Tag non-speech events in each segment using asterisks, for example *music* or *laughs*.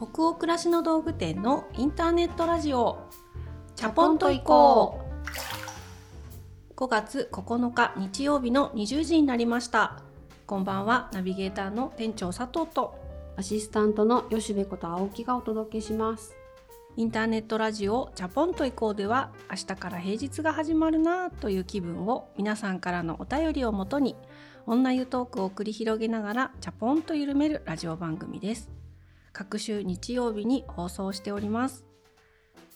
北欧暮らしの道具店のインターネットラジオ。チャポンと行こう。5月9日日曜日の20時になりました。こんばんは。ナビゲーターの店長佐藤と。アシスタントの吉部こと青木がお届けします。インターネットラジオチャポンと行こうでは明日から平日が始まるなという気分を皆さんからのお便りをもとに女湯トークを繰り広げながらチャポンと緩めるラジオ番組です各週日曜日に放送しております。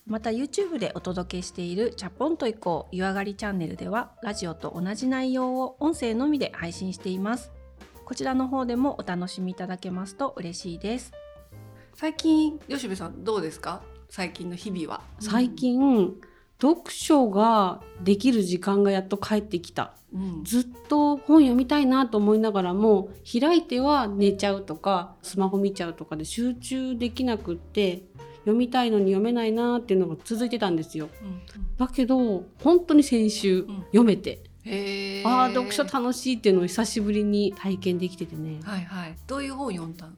また YouTube でお届けしているチャポンと行こう湯上がりチャンネルではラジオと同じ内容を音声のみで配信しています。こちらの方でもお楽しみいただけますと嬉しいです。最近吉部さんどうですか？最近の日々は。最近、読書ができる時間がやっと帰ってきた、うん。ずっと本読みたいなと思いながらも開いては寝ちゃうとかスマホ見ちゃうとかで集中できなくって読みたいのに読めないなっていうのが続いてたんですよ。だけど本当に先週、ん。読めて。へー。ああ読書楽しいっていうのを久しぶりに体験できててね。はいはい。どういう本読んだん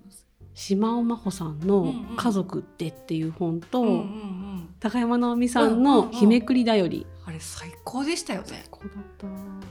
島尾真帆さんの「家族って」っていう本と、うんうんうん。高山直美さんの「日めくりだより」あれ最高でしたよね。こうだった。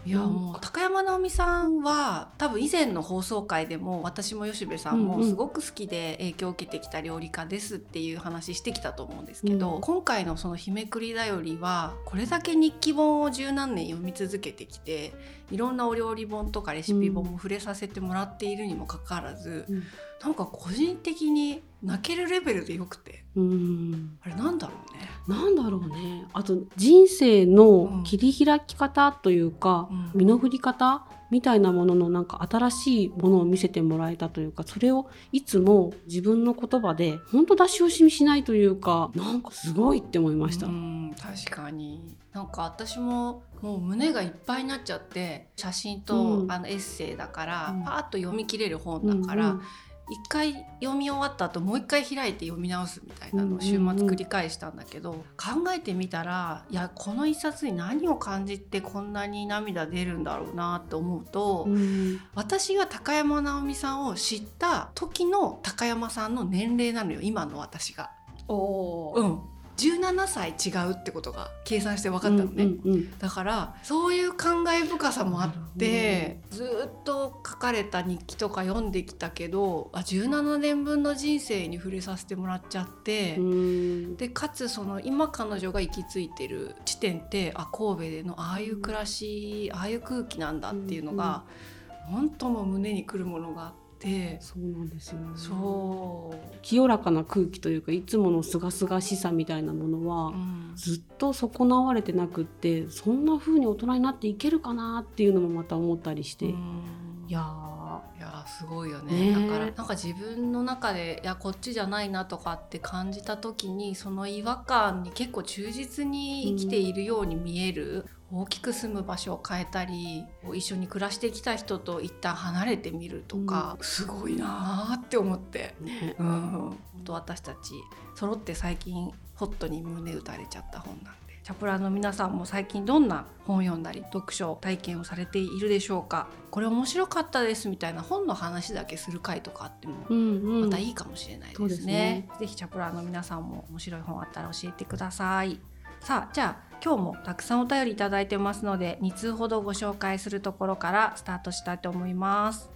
いやもう高山直美さんは多分以前の放送回でも私も吉部さんもすごく好きで影響を受けてきた料理家ですっていう話してきたと思うんですけど、うん。今回のその「日めくりだより」はこれだけ日記本を十何年読み続けてきていろんなお料理本とかレシピ本も触れさせてもらっているにもかかわらず、うんなんか個人的に泣けるレベルでよくて。うん。あれなんだろうね。なんだろうね。あと人生の切り開き方というか、うん。身の振り方みたいなもののなんか新しいものを見せてもらえたというかそれをいつも自分の言葉で本当出し惜しみしないというかなんかすごいって思いました。うん確かに。なんか私ももう胸がいっぱいになっちゃって写真と、うん。あのエッセイだから、うん。パーッと読み切れる本だから、うん一回読み終わった後もう一回開いて読み直すみたいなのを週末繰り返したんだけど、考えてみたらいやこの一冊に何を感じてこんなに涙出るんだろうなって思うと、うん。私が高山直美さんを知った時の高山さんの年齢なのよ今の私が。おー。うん、17歳違うってことが計算して分かったのね。うんうんうんだからそういう感慨深さもあってずっと書かれた日記とか読んできたけどあ17年分の人生に触れさせてもらっちゃって、うんでかつその今彼女が行き着いてる地点ってあ神戸でのああいう暮らしああいう空気なんだっていうのが、本当もう胸にくるものがあって。そうなんですよね。そう、清らかな空気というかいつもの清々しさみたいなものは、うん。ずっと損なわれてなくってそんな風に大人になっていけるかなっていうのもまた思ったりして、いやいやーすごいよね。ねえだからなんか自分の中でいやこっちじゃないなとかって感じた時にその違和感に結構忠実に生きているように見える、大きく住む場所を変えたり一緒に暮らしてきた人と一旦離れてみるとか、すごいなーって思って。ーね。うん、本当私たち揃って最近ホットに胸打たれちゃった本なんでチャプラーの皆さんも最近どんな本読んだり読書体験をされているでしょうか？これ面白かったですみたいな本の話だけする回とかあってもうんうん。またいいかもしれないですね,、そうですね。ぜひチャプラーの皆さんも面白い本あったら教えてください。さあじゃあ今日もたくさんお便りいただいてますので2通ほどご紹介するところからスタートしたいと思います。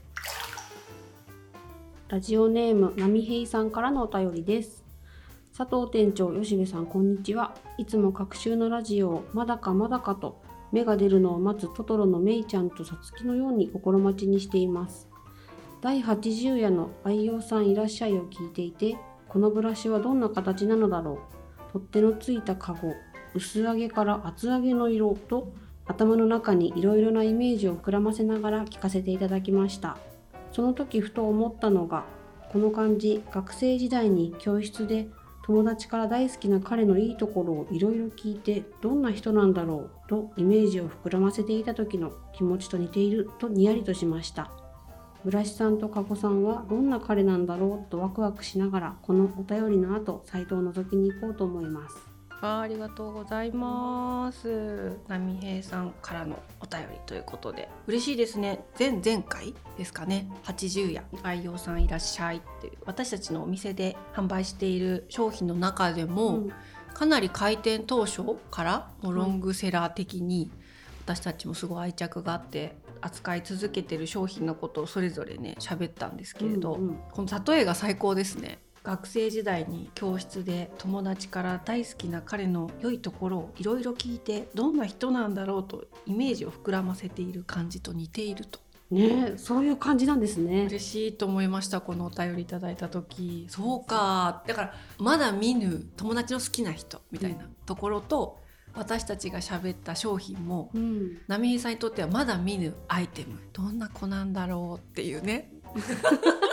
ラジオネームなみへいさんからのお便りです佐藤店長吉部さんこんにちは。いつも各週のラジオをまだかまだかと芽が出るのを待つトトロのメイちゃんとさつきのように心待ちにしています。第80夜の愛用さんいらっしゃいを聞いていてこのブラシはどんな形なのだろう。取っ手のついたカゴ薄揚げから厚揚げの色と頭の中にいろいろなイメージを膨らませながら聞かせていただきました。その時ふと思ったのがこの感じ学生時代に教室で友達から大好きな彼のいいところをいろいろ聞いてどんな人なんだろうとイメージを膨らませていた時の気持ちと似ているとにやりとしました。ブラシさんと加古さんはどんな彼なんだろうとワクワクしながらこのお便りの後サイトを覗きに行こうと思います。あありがとうございます。波平さんからのお便りということで嬉しいですね。前々回ですかね。80夜愛用さんいらっしゃいっていう私たちのお店で販売している商品の中でも、うんかなり開店当初からもうロングセラー的に私たちもすごい愛着があって扱い続けてる商品のことをそれぞれね喋ったんですけれど、うんうんこの例えが最高ですね学生時代に教室で友達から大好きな彼の良いところをいろいろ聞いてどんな人なんだろうとイメージを膨らませている感じと似ていると。ねそういう感じなんですね。嬉しいと思いましたこのお便りいただいた時。そうか。だからまだ見ぬ友達の好きな人みたいなところと、私たちが喋った商品もうん、波平さんにとってはまだ見ぬアイテム。どんな子なんだろうっていうね *laughs*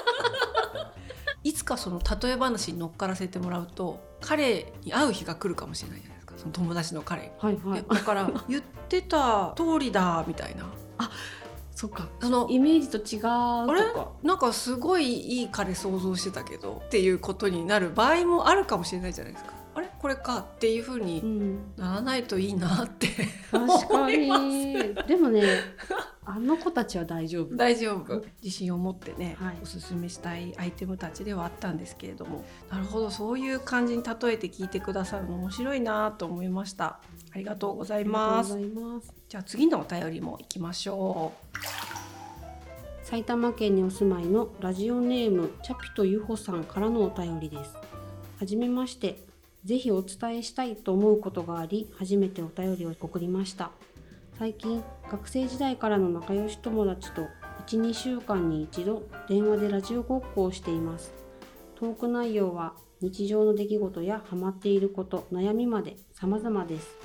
いつかその例え話に乗っからせてもらうと彼に会う日が来るかもしれないじゃないですかその友達の彼はいはい。だから言ってた通りだみたいなそっか。そのイメージと違うとか。なんかすごいいい彼想像してたけどっていうことになる場合もあるかもしれないじゃないですか。これかっていう風うにん、ならないといいなって確か思いに。でもね、あの子たちは大丈夫。大丈夫自信を持ってね、はいおすすめしたいアイテムたちではあったんですけれどもなるほどそういう感じに例えて聞いてくださるの面白いなと思いましたありがとうございます。じゃあ次のお便りもいきましょ埼玉県にお住まいのラジオネームチャピとゆほさんからのお便りです。はじめまして。ぜひお伝えしたいと思うことがあり、初めてお便りを送りました。最近、学生時代からの仲良し友達と1、2週間に一度電話でラジオごっこをしています。トーク内容は日常の出来事やハマっていること、悩みまで様々です。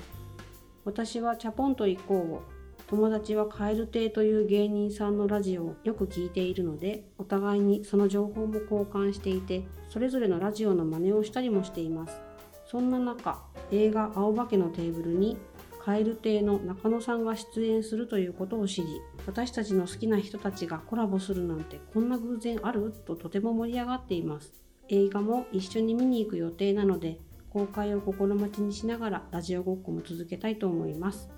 私はチャポンと行こうを友達はカエル亭という芸人さんのラジオをよく聞いているのでお互いにその情報も交換していてそれぞれのラジオの真似をしたりもしていますそんな中映画「青化けのテーブル」にカエル亭の中野さんが出演するということを知り私たちの好きな人たちがコラボするなんてこんな偶然ある？ととても盛り上がっています。映画も一緒に見に行く予定なので公開を心待ちにしながらラジオごっこも続けたいと思います。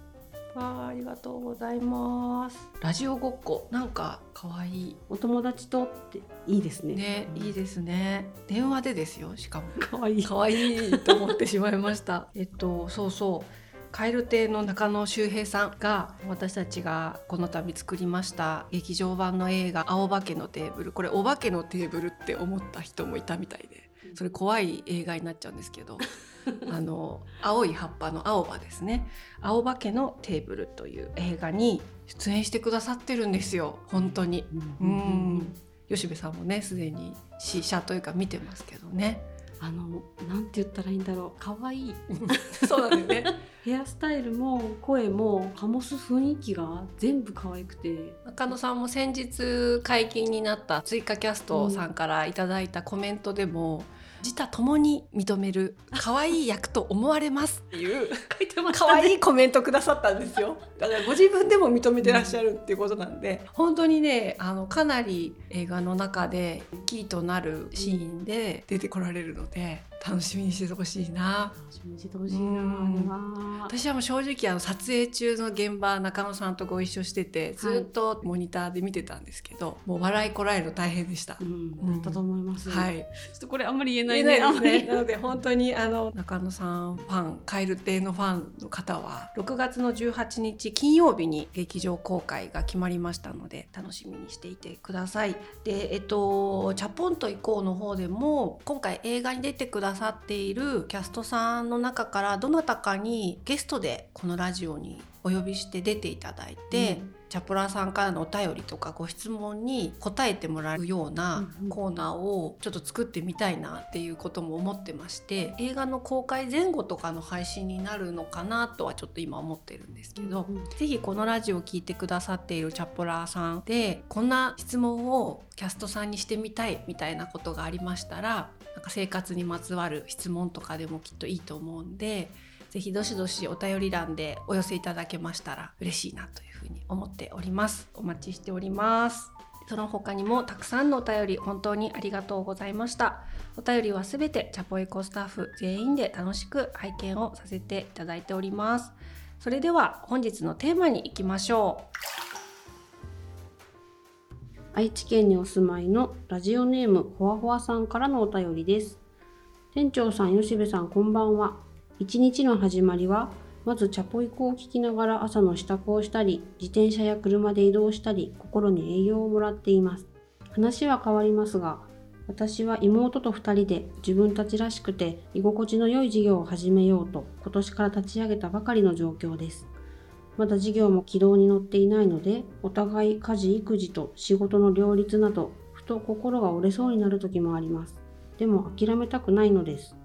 わあありがとうございます。ラジオごっこなんか可愛い。お友達とっていいですね。ねいいですね。電話でですよしかも。可愛い。可愛いと思ってしまいました。*laughs* えっとそうそう。蛙亭の中野周平さんが私たちがこの度作りました劇場版の映画「青化けのテーブル」これお化けのテーブルって思った人もいたみたいでそれ怖い映画になっちゃうんですけど *laughs* あの青い葉っぱの青葉ですね「青化けのテーブル」という映画に出演してくださってるんですよ本当に。うん吉部さんもねすでに試写というか見てますけどね。あのなんて言ったらいいんだろう。可愛い。そうなんですね。*laughs* ヘアスタイルも声も醸す雰囲気が全部可愛くて。中野さんも先日解禁になった追加キャストさんからいただいたコメントでも、自他ともに認める可愛い役と思われますっていう書いてま可愛いコメントくださったんですよ。だからご自分でも認めてらっしゃるっていうことなんで、本当にねあのかなり映画の中でキーとなるシーンで出てこられるので楽しみにしてほしいな。楽しみにしてほしいな。私はもう正直あの撮影中の現場中野さんとご一緒しててずっとモニターで見てたんですけど、もう笑いこらえるの大変でしたう。ん、だったと思います。は。い、ちょっとこれあんまり言えな言いね。えないですね。なので本当にあの中野さんファン、蛙亭のファンの方は6月の18日金曜日に劇場公開が決まりましたので楽しみにしていてください。で、えっとチャポンと行こうの方でも今回映画に出てくださっているキャストさんの中からどなたかにゲストでこのラジオにお呼びして出ていただいて。うんチャポラさんからのお便りとかご質問に答えてもらうようなコーナーをちょっと作ってみたいなっていうことも思ってまして映画の公開前後とかの配信になるのかなとはちょっと今思ってるんですけど、うんぜひこのラジオを聞いてくださっているチャポラーさんでこんな質問をキャストさんにしてみたいみたいなことがありましたらなんか生活にまつわる質問とかでもきっといいと思うんでぜひどしどしお便り欄でお寄せいただけましたら嬉しいなというふうに思っております。お待ちしております。その他にもたくさんのお便り本当にありがとうございました。お便りはすべてチャポエコスタッフ全員で楽しく拝見をさせていただいております。それでは本日のテーマに行きましょう。愛知県にお住まいのラジオネームほわほわさんからのお便りです店長さん吉部さんこんばんは一日の始まりはまずチャポイコを聞きながら朝の支度をしたり、自転車や車で移動したり、心に栄養をもらっています。話は変わりますが、私は妹と2人で自分たちらしくて居心地の良い事業を始めようと今年から立ち上げたばかりの状況です。まだ事業も軌道に乗っていないので、お互い家事育児と仕事の両立など、ふと心が折れそうになる時もあります。でも諦めたくないのです。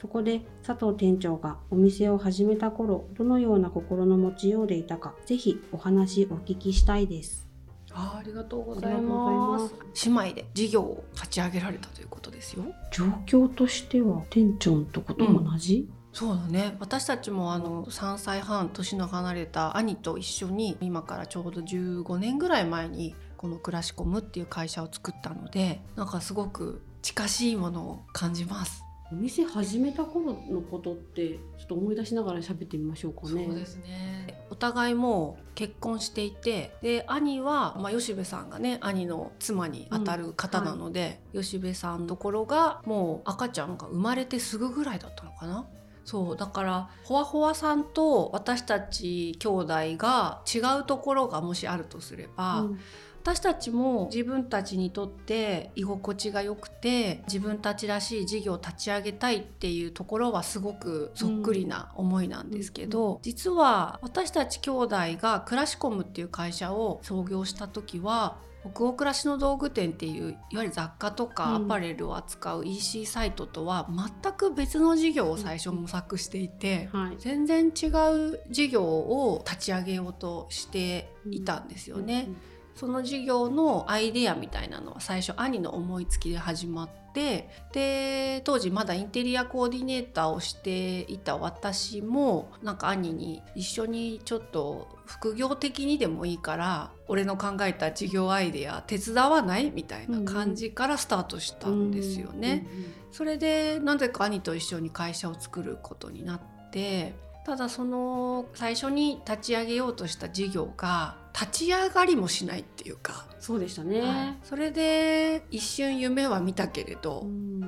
そこで佐藤店長がお店を始めた頃どのような心の持ちようでいたかぜひお話お聞きしたいです。あありがとうございます。姉妹で事業を立ち上げられたということですよ。状況としては店長のとこと同じ、うんそうだね私たちもあの3歳半年の離れた兄と一緒に今からちょうど15年ぐらい前にこのクラシコムっていう会社を作ったのでなんかすごく近しいものを感じますお店始めた頃のことってちょっと思い出しながら喋ってみましょうかね。そうですねお互いも結婚していてで兄は、まあ、吉部さんがね兄の妻にあたる方なので、うんはい、吉部さんのところがもう赤ちゃんが生まれてすぐぐらいだったのかな。そうだからほわほわさんと私たち兄弟が違うところがもしあるとすれば、うん。私たちも自分たちにとって居心地が良くて自分たちらしい事業を立ち上げたいっていうところはすごくそっくりな思いなんですけど、うん、実は私たち兄弟がクラシコムっていう会社を創業した時は北欧暮らしの道具店っていういわゆる雑貨とかアパレルを扱う EC サイトとは全く別の事業を最初模索していて、うんはい、全然違う事業を立ち上げようとしていたんですよね。うんその授業のアイデアみたいなのは最初兄の思いつきで始まってで当時まだインテリアコーディネーターをしていた私もなんか兄に一緒にちょっと副業的にでもいいから俺の考えた事業アイデア手伝わないみたいな感じからスタートしたんですよね。それでなぜか兄と一緒に会社を作ることになってただその最初に立ち上げようとした事業が立ち上がりもしないっていうかそうでしたね、はい、それで一瞬夢は見たけれど、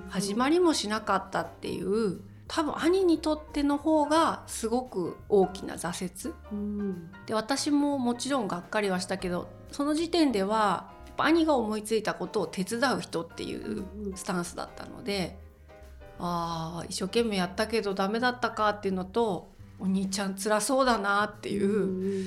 始まりもしなかったっていう多分兄にとっての方がすごく大きな挫折、うん、で私ももちろんがっかりはしたけどその時点ではやっぱ兄が思いついたことを手伝う人っていうスタンスだったので、ああ一生懸命やったけどダメだったかっていうのとお兄ちゃん辛そうだなっていう。うん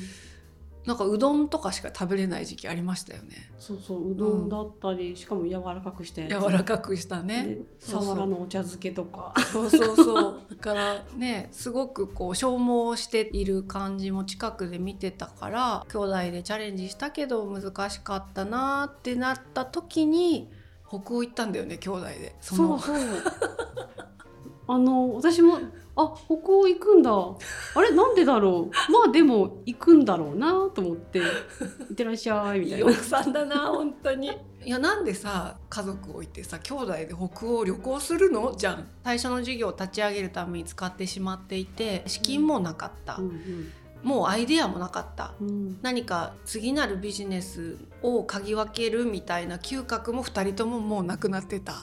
なんかうどんとかしか食べれない時期ありましたよね。そうそううどんだったり、うん、しかも柔らかくしたやつ。柔らかくしたね。さわらのお茶漬けとか。そうそうそう。だからねすごくこう消耗している感じも近くで見てたから兄弟でチャレンジしたけど難しかったなってなった時に北欧行ったんだよね兄弟で。そそうそう。あの私もあここ行くんだ。あれ？なんでだろう？まあでも行くんだろうなと思って「いってらっしゃい」みたいな。奥さんだな本当に。いやなんでさ家族を置いてさ兄弟で北欧旅行するの？じゃん。最初の事業を立ち上げるために使ってしまっていて資金もなかった、うんうんもうアイデアもなかった、うん、何か次なるビジネスを嗅ぎ分けるみたいな嗅覚も2人とももうなくなってた。うん、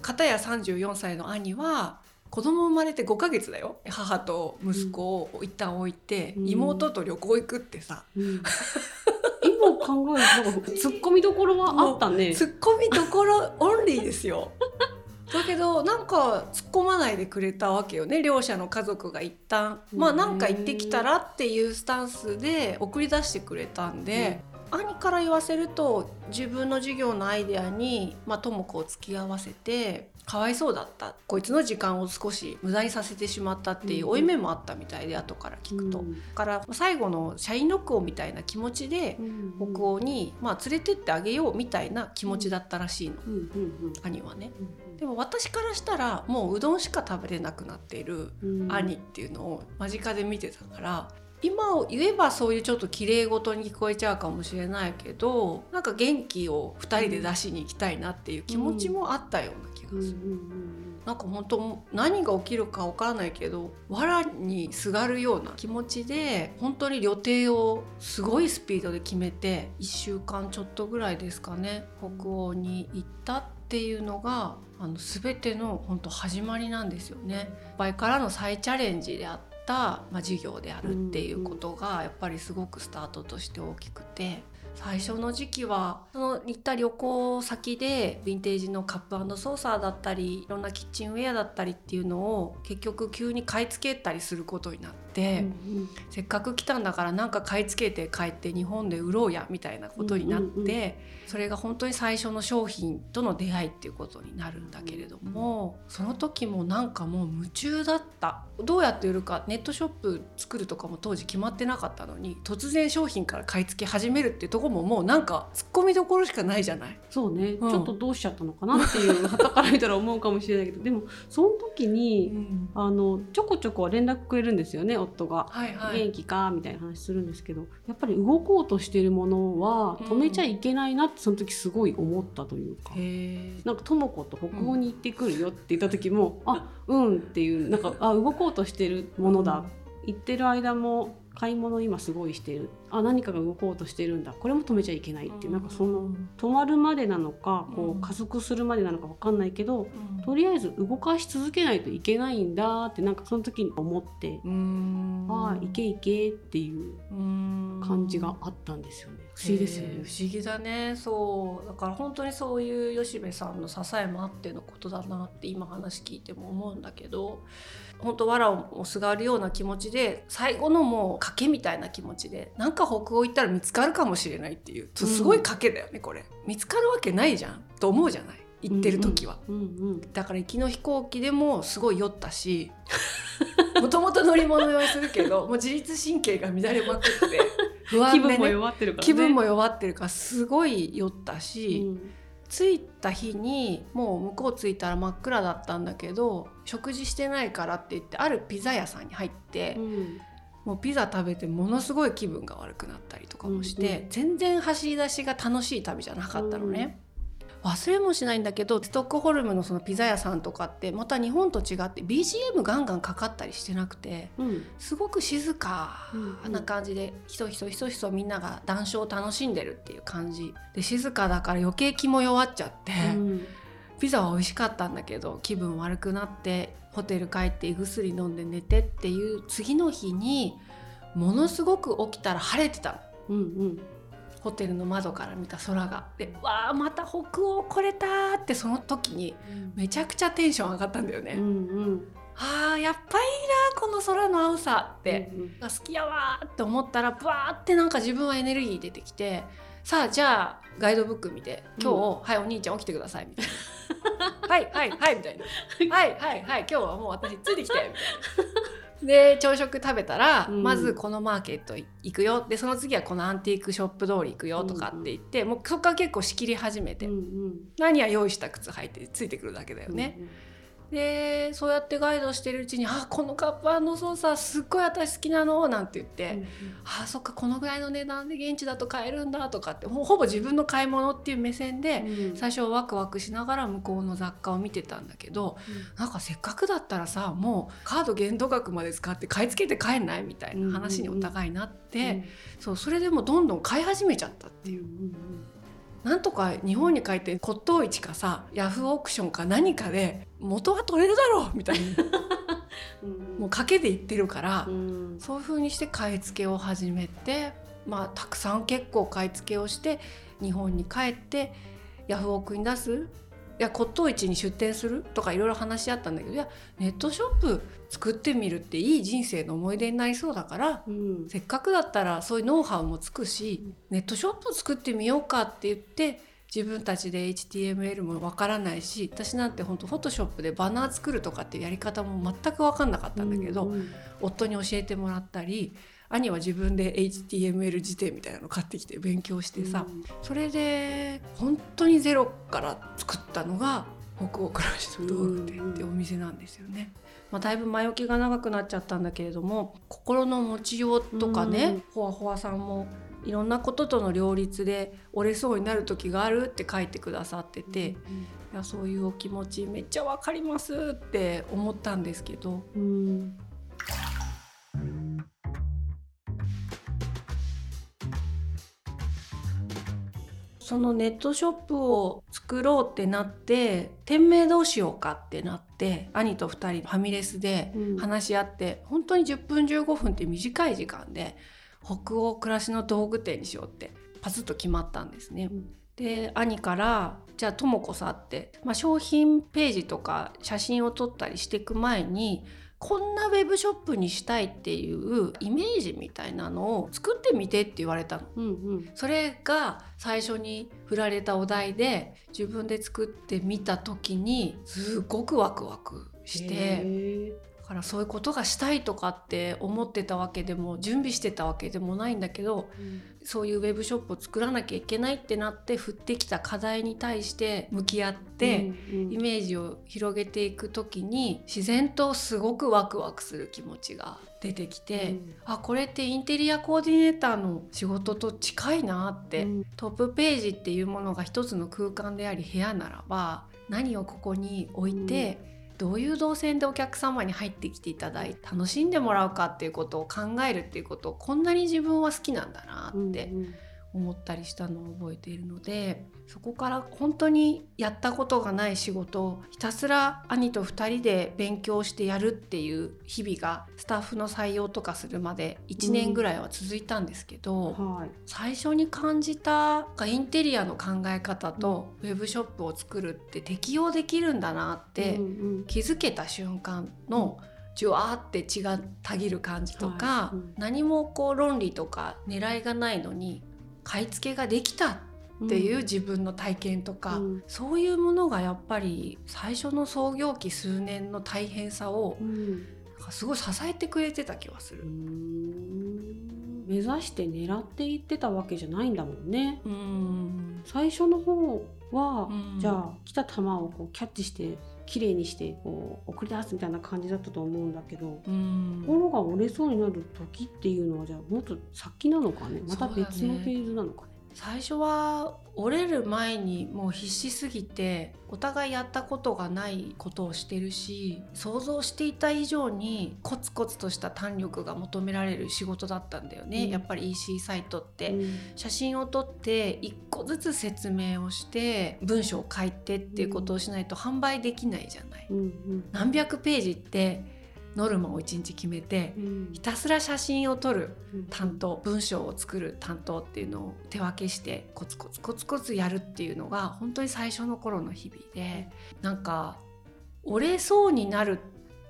片や34歳の兄は子供生まれて5ヶ月だよ。母と息子を一旦置いて、うん、妹と旅行行くってさ、うん、今考えるとツッコミどころはあったね。ツッコミどころオンリーですよ。だけどなんか突っ込まないでくれたわけよね。両者の家族が一旦。まあなんか行ってきたらっていうスタンスで送り出してくれたんで、兄から言わせると自分の授業のアイデアに、まあ、智子を付き合わせてかわいそうだった。こいつの時間を少し無駄にさせてしまったっていう負い目もあったみたいで、うん、後から聞くと、うん、から最後の社員録音みたいな気持ちで北欧に、まあ、連れてってあげようみたいな気持ちだったらしいの、兄はね。でも私からしたらもううどんしか食べれなくなっている兄っていうのを間近で見てたから今を言えばそういうちょっと綺麗事に聞こえちゃうかもしれないけどなんか元気を2人で出しに行きたいなっていう気持ちもあったような気がする。なんか本当何が起きるかわからないけど藁にすがるような気持ちで本当に旅程をすごいスピードで決めて1週間ちょっとぐらいですかね北欧に行ったっていうのがあの全ての本当始まりなんですよね。倍からの再チャレンジであった、まあ、授業であるっていうことがやっぱりすごくスタートとして大きくて。最初の時期はその行った旅行先でヴィンテージのカップソーサーだったりいろんなキッチンウェアだったりっていうのを結局急に買い付けたりすることになって、うんせっかく来たんだからなんか買い付けて帰って日本で売ろうやみたいなことになって、うんうんうんそれが本当に最初の商品との出会いっていうことになるんだけれども、その時もなんかもう夢中だった。どうやって売るかネットショップ作るとかも当時決まってなかったのに突然商品から買い付け始めるっていうところももうなんか突っ込みどころしかないじゃない？そうね、うん。ちょっとどうしちゃったのかなっていう *laughs* 旗から見たら思うかもしれないけどでもその時に、あのちょこちょこ連絡くれるんですよね夫が。はいはい。元気か？みたいな話するんですけどやっぱり動こうとしているものは止めちゃいけないなってその時すごい思ったというか。なんか智子と北欧に行ってくるよって言った時も、あうんっていうなんかあ動こうとしてるものだ、行ってる間も買い物今すごいしてる。あ何かが動こうとしてるんだ。これも止めちゃいけないっていう、なんかその止まるまでなのかこうん。う加速するまでなのか分かんないけど、うん。とりあえず動かし続けないといけないんだってなんかその時に思って、ああいけいけっていう感じがあったんですよね不思議ですよね。へー。不思議だね。そう。だから本当にそういう吉部さんの支えもあってのことだなって今話聞いても思うんだけど本当藁をすがるような気持ちで最後のもう賭けみたいな気持ちでなんか北欧行ったら見つかるかもしれないっていうすごい賭けだよねこれ。見つかるわけないじゃんと思うじゃない？行ってる時は。うんうんだから行きの飛行機でもすごい酔ったしもともと乗り物酔いするけどもう自律神経が乱れまくって不安で、ね、気分も弱ってるからね。気分も弱ってるからすごい酔ったし、うん着いた日にもう向こう着いたら真っ暗だったんだけど食事してないからって言ってあるピザ屋さんに入って、うんもうピザ食べてものすごい気分が悪くなったりとかもして、うんう全然走り出しが楽しい旅じゃなかったのね。忘れもしないんだけどストックホルムのそのピザ屋さんとかってまた日本と違って BGM ガンガンかかったりしてなくてうん。すごく静かうん。な感じでひそひそひそひそみんなが談笑を楽しんでるっていう感じで静かだから余計気も弱っちゃって、うん。ピザは美味しかったんだけど気分悪くなってホテル帰って胃薬飲んで寝てっていう次の日にものすごく起きたら晴れてたの。うんうんホテルの窓から見た空が。でわあまた北欧来れたーってその時にめちゃくちゃテンション上がったんだよね。うんうんあーやっぱいいなこの空の青さって。うんが好きやわーって思ったらブワーってなんか自分はエネルギー出てきてさあじゃあガイドブック見て今日、はいお兄ちゃん起きてくださいみたいな *laughs* はいはいはいみたいなはいはいはい今日はもう私ついてきてみたいな。で朝食食べたら、うん。まずこのマーケット行くよ。でその次はこのアンティークショップ通り行くよとかって言って、もうそこから結構仕切り始めて、うんうん。何は用意した靴履いてついてくるだけだよね。でそうやってガイドしてるうちに「あこのカップソーサーすっごい私好きなの」なんて言って。うんあーそっかこのぐらいの値段で現地だと買えるんだとかってほぼ自分の買い物っていう目線でうん最初はワクワクしながら向こうの雑貨を見てたんだけどなんかせっかくだったらさもうカード限度額まで使って買い付けて帰んないみたいな話にお互いなって、そうそれでもうどんどん買い始めちゃったっていう。なんとか日本に帰って骨董市かさヤフーオークションか何かで元は取れるだろうみたいな。*laughs* もう賭けで言ってるから、うん。そういう風にして買い付けを始めて、まあ、たくさん結構買い付けをして日本に帰ってヤフオクに出すいや骨董市に出店するとかいろいろ話し合ったんだけどいやネットショップ作ってみるっていい人生の思い出になりそうだからうん。せっかくだったらそういうノウハウもつくしネットショップ作ってみようかって言って自分たちで HTML もわからないし私なんて本当フォトショップでバナー作るとかってやり方も全く分かんなかったんだけど、うん。夫に教えてもらったり兄は自分で HTML 辞典みたいなの買ってきて勉強してさ、それで本当にゼロから作ったのが北欧暮らしの道具店ってお店なんですよね。まあ、だいぶ前置きが長くなっちゃったんだけれども心の持ちようとかね、ほわほわさんもいろんなこととの両立で折れそうになる時があるって書いてくださってて、いやそういうお気持ちめっちゃわかりますって思ったんですけど。うんそのネットショップを作ろうってなって店名どうしようかってなって兄と2人ファミレスで話し合って、うん、本当に10分15分って短い時間で北欧暮らしの道具店にしようってパツッと決まったんですね。うん、で兄から「じゃあとも子さ」って、まあ、商品ページとか写真を撮ったりしていく前にこんなウェブショップにしたいっていうイメージみたいなのを作ってみてって言われたの、うんうん、それが最初に振られたお題で自分で作ってみた時にすごくワクワクして。だからそういうことがしたいとかって思ってたわけでも準備してたわけでもないんだけど、うん、そういうウェブショップを作らなきゃいけないってなって降ってきた課題に対して向き合って、うんうん。イメージを広げていく時に自然とすごくワクワクする気持ちが出てきて、うん。あこれってインテリアコーディネーターの仕事と近いなって、うん。トップページっていうものが一つの空間であり部屋ならば何をここに置いて、どういう動線でお客様に入ってきていただいて楽しんでもらうかっていうことを考えるっていうことをこんなに自分は好きなんだなってうんうん。思ったりしたのを覚えているのでそこから本当にやったことがない仕事をひたすら兄と2人で勉強してやるっていう日々がスタッフの採用とかするまで1年ぐらいは続いたんですけど、はい。最初に感じたインテリアの考え方とウェブショップを作るって適用できるんだなってうんうん。気づけた瞬間のジュワーって血がたぎる感じとか、はい。うん。何もこう論理とか狙いがないのに買い付けができたっていう自分の体験とか、うん。そういうものがやっぱり最初の創業期数年の大変さをうん。なんかすごい支えてくれてた気がする。目指して狙っていってたわけじゃないんだもんね。うん。最初の方は、うん。じゃあ来た球をこうキャッチして綺麗にしてこう送り出すみたいな感じだったと思うんだけどうん心が折れそうになる時っていうのはじゃあもっと先なのかね？また別のフェーズなのかね？最初は折れる前にもう必死すぎてお互いやったことがないことをしてるし想像していた以上にコツコツとした弾力が求められる仕事だったんだよね、うんやっぱり EC サイトって。うん写真を撮って一個ずつ説明をして文章を書いてっていうことをしないと販売できないじゃない。うんうん何百ページってノルマを1日決めてうん。ひたすら写真を撮るうん。担当文章を作る担当っていうのを手分けしてコツコツコツコツやるっていうのが本当に最初の頃の日々でなんか折れそうになる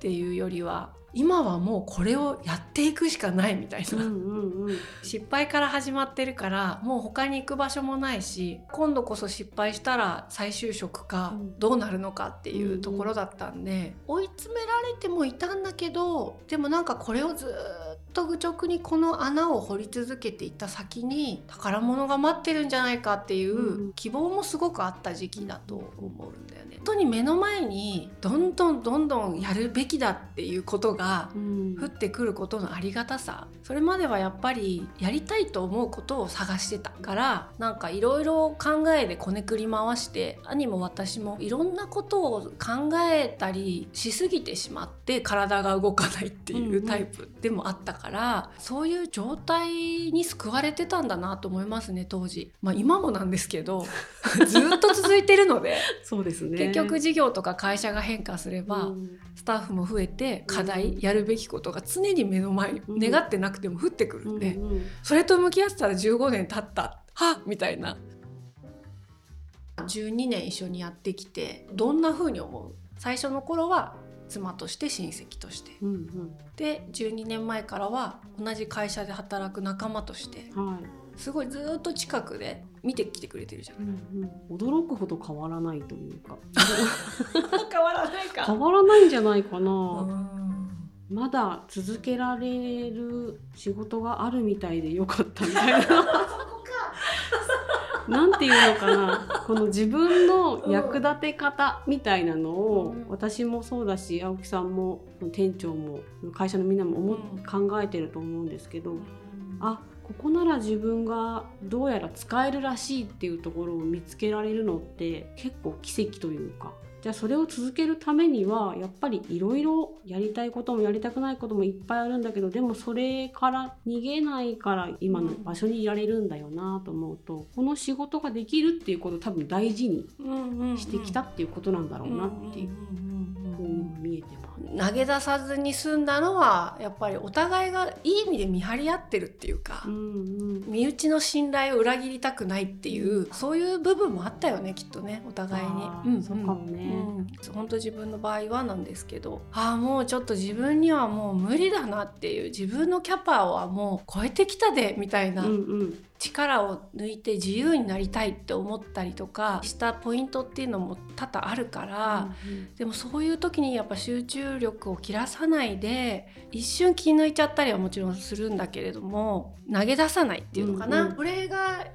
っていうよりは今はもうこれをやっていくしかないみたいな、うんうんうん。失敗から始まってるからもう他に行く場所もないし今度こそ失敗したら再就職かうん。どうなるのかっていうところだったんで、追い詰められてもいたんだけどでもなんかこれをずっと愚直にこの穴を掘り続けていった先に宝物が待ってるんじゃないかっていうんう希望もすごくあった時期だと思うんだよ当に目の前にどんどんどんどんやるべきだっていうことがうん。降ってくることのありがたさ。それまではやっぱりやりたいと思うことを探してたからなんかいろいろ考えでこねくり回して兄も私もいろんなことを考えたりしすぎてしまって体が動かないっていうタイプでもあったから、そういう状態に救われてたんだなと思いますね当時。まあ今もなんですけど *laughs* ずっと続いてるので。そうですね結局事業とか会社が変化すれば、うん。スタッフも増えて課うん。題やるべきことが常に目の前にうん。願ってなくても降ってくるんで、うんうんそれと向き合ってたら15年経った。はっ！みたいな。12年一緒にやってきてどんな風に思う？最初の頃は妻として親戚として。うんで12年前からは同じ会社で働く仲間として。うんはいすごいずっと近くで見てきてくれてるじゃん。うんうん。驚くほど変わらないというか。*laughs* 変わらないか。変わらないんじゃないかな、うん。まだ続けられる仕事があるみたいでよかったみたいな。*laughs* *laughs* なんていうのかな。この自分の役立て方みたいなのを、うん。私もそうだし青木さんも店長も会社のみんなも思考えてると思うんですけど、あここなら自分がどうやら使えるらしいっていうところを見つけられるのって結構奇跡というかじゃあそれを続けるためにはやっぱりいろいろやりたいこともやりたくないこともいっぱいあるんだけどでもそれから逃げないから今の場所にいられるんだよなと思うとこの仕事ができるっていうことを多分大事にしてきたっていうことなんだろうなっていうふうに見えてます。投げ出さずに済んだのはやっぱりお互いがいい意味で見張り合ってるっていうか、うんうん。身内の信頼を裏切りたくないっていうそういう部分もあったよねきっとねお互いに。あ。ーそうかもね。うん。本当自分の場合はなんですけどああもうちょっと自分にはもう無理だなっていう自分のキャパはもう超えてきたでみたいなうんうん力を抜いて自由になりたいって思ったりとかしたポイントっていうのも多々あるから。でもそういう時にやっぱ集中力を切らさないで一瞬気抜いちゃったりはもちろんするんだけれども投げ出さないっていうのかな、うんうん。これが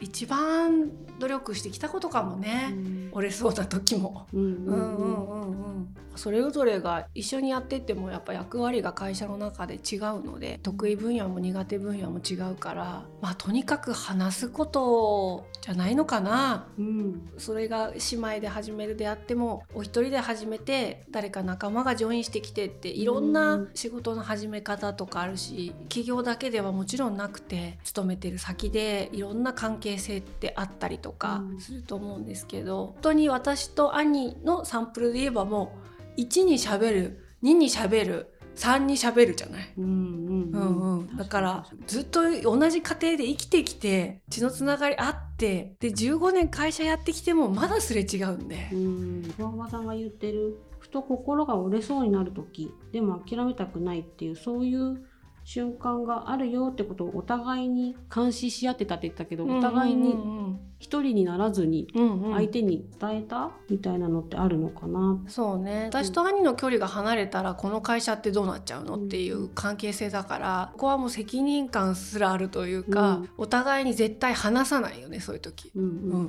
一番努力してきたことかもね、折れそうな時も。うんうんうんうん。うんうん、それぞれが一緒にやってってもやっぱ役割が会社の中で違うので得意分野も苦手分野も違うからまあとにかく話すことじゃないのかな。うん。それが姉妹で始めるであってもお一人で始めて誰か仲間がジョインしてきてっていろんうなん。仕事の始め方とかあるし企業だけではもちろんなくて勤めてる先でいろんな関係性ってあったりとかうん。すると思うんですけど、本当に私と兄のサンプルで言えばもう1にしゃべる2にしゃべる3にしゃべるじゃない？うんうんうん。うん、だからずっと同じ家庭で生きてきて血のつながりあってで15年会社やってきてもまだすれ違うんで。う、ん。さんが言ってるふと心が折れそうになる時でも諦めたくないっていうそういう瞬間があるよってことをお互いに監視し合ってたって言ったけど、お互いにうん一人にならずに相手に伝えたみたいなのってあるのかな？そうね。私と兄の距離が離れたらこの会社ってどうなっちゃうのっていう関係性だからここはもう責任感すらあるというか、うん。お互いに絶対話さないよねそういう時。うん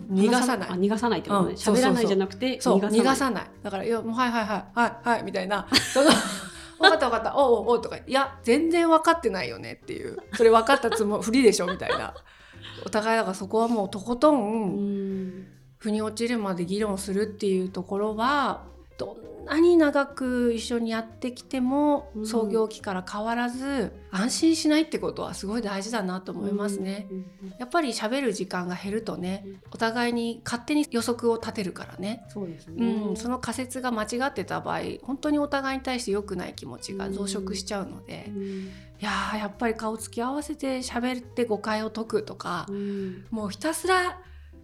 うん。逃がさない。あ逃がさないってことね。喋らないじゃなくてそう。逃がさない。逃がさない。だから「いやもうはいはいはい。はいはい」みたいな。その分かった分かった。おうおうとか「いや全然分かってないよね」っていう。それ分かったつもりでしょみたいな。*laughs* お互いだからそこはもうとことうんん。腑に落ちるまで議論するっていうところはどんなに長く一緒にやってきてもうん。創業期から変わらず安心しないってことはすごい大事だなと思いますね。うんやっぱり喋る時間が減るとねお互いに勝手に予測を立てるからね。そうですうね。ん、その仮説が間違ってた場合本当にお互いに対して良くない気持ちが増殖しちゃうので、いうん。やーやっぱり顔つき合わせて喋って誤解を解くとかう、ん。もうひたすら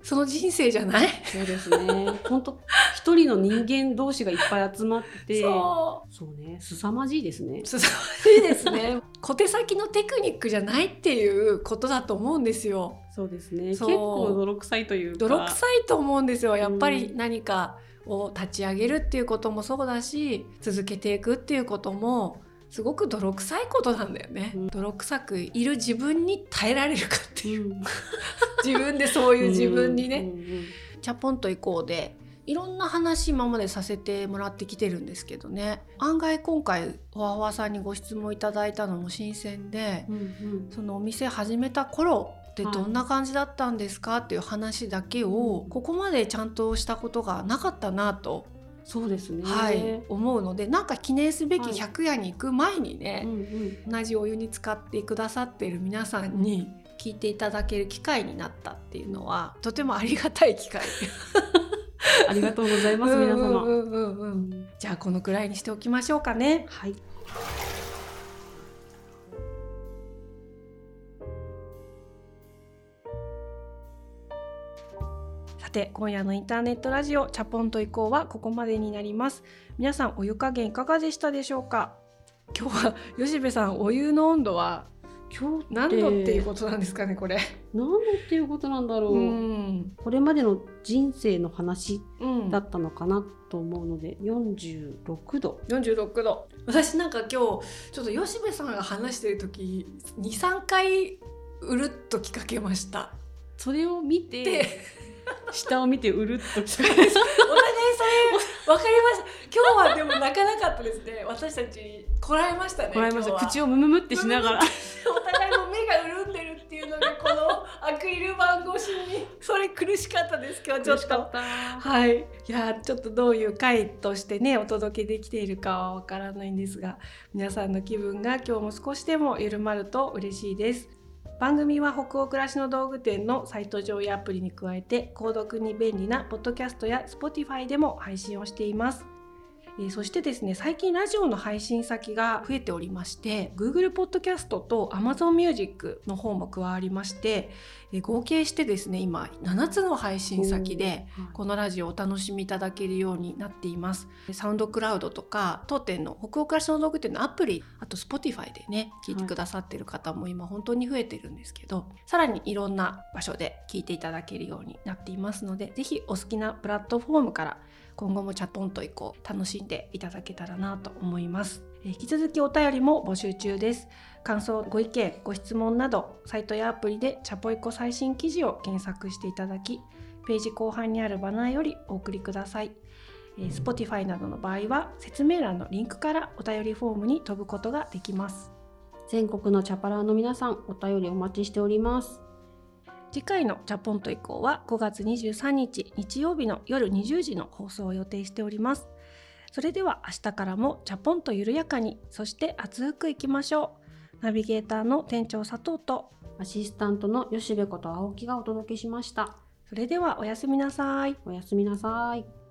その人生じゃない？そうですね。本当一人の人間同士がいっぱい集まって、そう。そうね、凄まじいですね。すごいですね。小手先のテクニックじゃないっていうことだと思うんですよ。そうですね。結構泥臭いというか。泥臭いと思うんですよ。やっぱりうん何かを立ち上げるっていうこともそうだし続けていくっていうこともすごく泥臭いことなんだよね、うん。泥臭くいる自分に耐えられるかっていう。うん。*laughs* 自分でそういう自分にね、うんうん。チャポンと行こうでいろんな話今までさせてもらってきてるんですけどね。案外今回おわわさんにご質問いただいたのも新鮮でうんうん。そのお店始めた頃ってどんな感じだったんですかっていう話だけをここまでちゃんとしたことがなかったなと、そうですね。はい、思うのでなんか記念すべきはい100夜に行く前にうんね、うん同じお湯に使ってくださっている皆さんに聞いていただける機会になったっていうのはとてもありがたい機会 *laughs* ありがとうございます、皆うん様。うんうんうんじゃあこのくらいにしておきましょうかね。はい。て今夜のインターネットラジオチャポンと以降はここまでになります。皆さんお湯加減いかがでしたでしょうか？今日は吉部さんお湯の温度は今日何度っていうことなんですかねこれ。何度っていうことなんだろう。うん。これまでの人生の話うん。だったのかなと思うので、46度。46度。私なんか今日ちょっと吉部さんが話してる時23回うるっと聞かけました。それを見てで下を見てうるっときたお互いそれ分かりました今日はでも泣かなかったですね私た。ちこらえましたねこらえました口をムムムってしながら。お互いの目が潤んでるっていうのがこのアクリル板越しにそれ苦しかったです。今日ちょっと。たはい、いやちょっと。どういう回としてねお届けできているかはわからないんですが皆さんの気分が今日も少しでも緩まると嬉しいです番組は北欧暮らしの道具店のサイト上やアプリに加えて購読に便利なポッドキャストや Spotify でも配信をしています。えーそしてですね最近ラジオの配信先が増えておりまして Google ポッドキャストと Amazon Music の方も加わりまして、えー合計してですね今7つの配信先でこのラジオをお楽しみいただけるようになっています。サウンドクラウドとか当店の北欧暮らしの道具店のアプリあと Spotify でね聞いてくださってる方も今本当に増えてるんですけど、さらにいろんな場所で聞いていただけるようになっていますのでぜひお好きなプラットフォームから今後もチャポンと以降楽しんでいただけたらなと思います。えー引き続きお便りも募集中です。感想、ご意見、ご質問などサイトやアプリでチャポイコ最新記事を検索していただきページ後半にあるバナーよりお送りください。えー Spotify などの場合は説明欄のリンクからお便りフォームに飛ぶことができます。全国のチャパラーの皆さんお便りお待ちしております次回のチャポンと以降は5月23日日曜日の夜20時の放送を予定しております。それでは明日からもチャポンと緩やかにそして熱くいきましょう。ナビゲーターの店長佐藤とアシスタントの吉部こと青木がお届けしましたそれではおやすみなさい。おやすみなさい